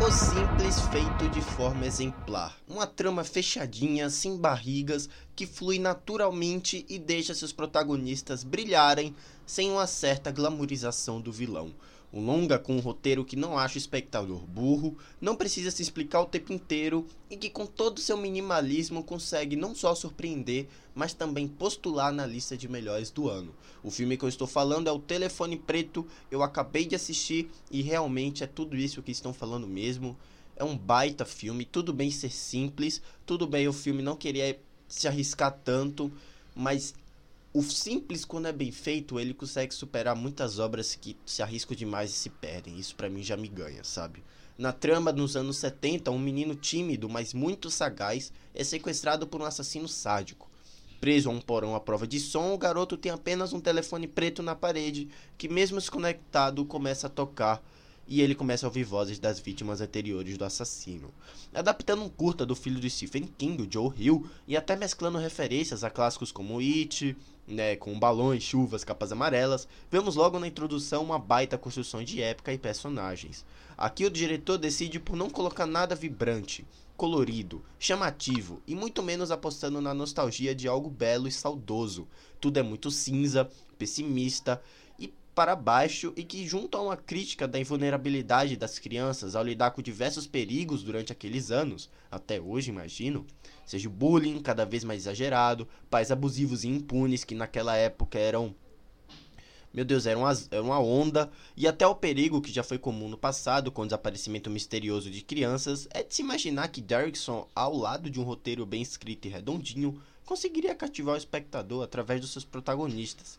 O simples feito de forma exemplar. Uma trama fechadinha, sem barrigas, que flui naturalmente e deixa seus protagonistas brilharem sem uma certa glamorização do vilão. Um longa com um roteiro que não acha o espectador burro, não precisa se explicar o tempo inteiro e que com todo seu minimalismo consegue não só surpreender, mas também postular na lista de melhores do ano. O filme que eu estou falando é o Telefone Preto, eu acabei de assistir e realmente é tudo isso que estão falando mesmo. É um baita filme, tudo bem ser simples, tudo bem o filme não querer se arriscar tanto, mas o simples, quando é bem feito, ele consegue superar muitas obras que se arriscam demais e se perdem. Isso para mim já me ganha, sabe? Na trama, nos anos 70, um menino tímido, mas muito sagaz, é sequestrado por um assassino sádico. Preso a um porão à prova de som, o garoto tem apenas um telefone preto na parede, que mesmo desconectado começa a tocar e ele começa a ouvir vozes das vítimas anteriores do assassino. Adaptando um curta do filho de Stephen King, Joe Hill, e até mesclando referências a clássicos como It, né, com balões, chuvas, capas amarelas, vemos logo na introdução uma baita construção de época e personagens. Aqui o diretor decide por não colocar nada vibrante, colorido, chamativo e muito menos apostando na nostalgia de algo belo e saudoso. Tudo é muito cinza, pessimista e para baixo e que junto a uma crítica da invulnerabilidade das crianças ao lidar com diversos perigos durante aqueles anos, até hoje imagino, seja o bullying cada vez mais exagerado, pais abusivos e impunes que naquela época eram meu Deus, era uma, era uma onda, e até o perigo que já foi comum no passado, com o desaparecimento misterioso de crianças, é de se imaginar que Derrickson, ao lado de um roteiro bem escrito e redondinho, conseguiria cativar o espectador através dos seus protagonistas.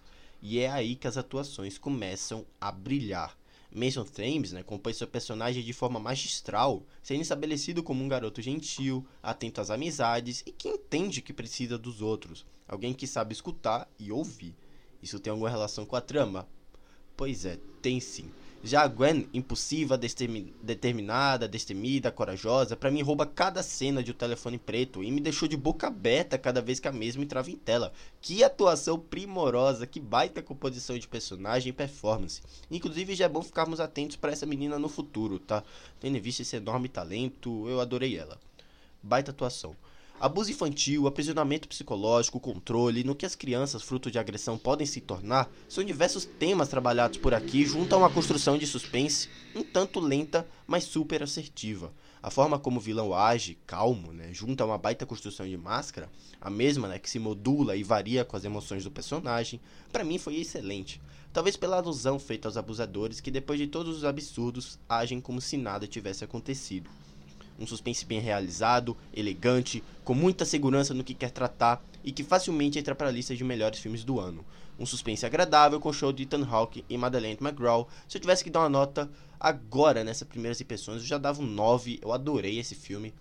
E é aí que as atuações começam a brilhar. Mason Thames né, compõe seu personagem de forma magistral, sendo estabelecido como um garoto gentil, atento às amizades e que entende que precisa dos outros. Alguém que sabe escutar e ouvir. Isso tem alguma relação com a trama? Pois é, tem sim. Já Gwen, impulsiva, determinada, destemida, corajosa, para mim rouba cada cena de O Telefone Preto e me deixou de boca aberta cada vez que a mesma entrava em tela. Que atuação primorosa, que baita composição de personagem e performance. Inclusive já é bom ficarmos atentos para essa menina no futuro, tá? Tendo visto esse enorme talento, eu adorei ela. Baita atuação. Abuso infantil, aprisionamento psicológico, controle, no que as crianças fruto de agressão podem se tornar, são diversos temas trabalhados por aqui junto a uma construção de suspense um tanto lenta, mas super assertiva. A forma como o vilão age, calmo, né, junto a uma baita construção de máscara, a mesma né, que se modula e varia com as emoções do personagem, para mim foi excelente. Talvez pela alusão feita aos abusadores que depois de todos os absurdos agem como se nada tivesse acontecido um suspense bem realizado, elegante, com muita segurança no que quer tratar e que facilmente entra para a lista de melhores filmes do ano. Um suspense agradável com o show de Ethan Hawke e Madeleine McGraw. Se eu tivesse que dar uma nota agora nessas primeiras impressões, eu já dava um 9. Eu adorei esse filme.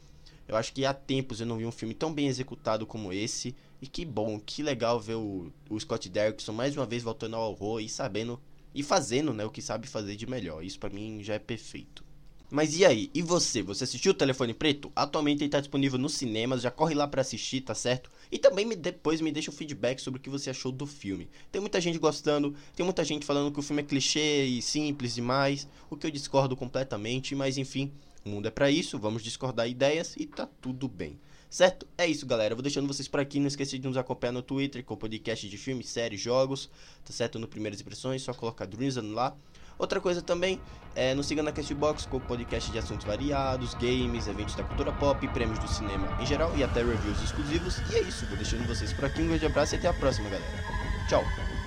Eu acho que há tempos eu não vi um filme tão bem executado como esse. E que bom, que legal ver o, o Scott Derrickson mais uma vez voltando ao horror e sabendo e fazendo né, o que sabe fazer de melhor. Isso para mim já é perfeito. Mas e aí? E você? Você assistiu o Telefone Preto? Atualmente ele está disponível nos cinemas, já corre lá para assistir, tá certo? E também me, depois me deixa o um feedback sobre o que você achou do filme. Tem muita gente gostando, tem muita gente falando que o filme é clichê e simples demais, o que eu discordo completamente, mas enfim, o mundo é para isso, vamos discordar ideias e tá tudo bem. Certo? É isso, galera. Vou deixando vocês por aqui. Não esqueça de nos acompanhar no Twitter com podcast de filmes, séries, jogos. Tá certo? No Primeiras Impressões, só colocar Dreamzone lá. Outra coisa também, é, nos siga na Castbox com podcast de assuntos variados, games, eventos da cultura pop, prêmios do cinema em geral e até reviews exclusivos. E é isso, vou deixando vocês por aqui. Um grande abraço e até a próxima, galera. Tchau!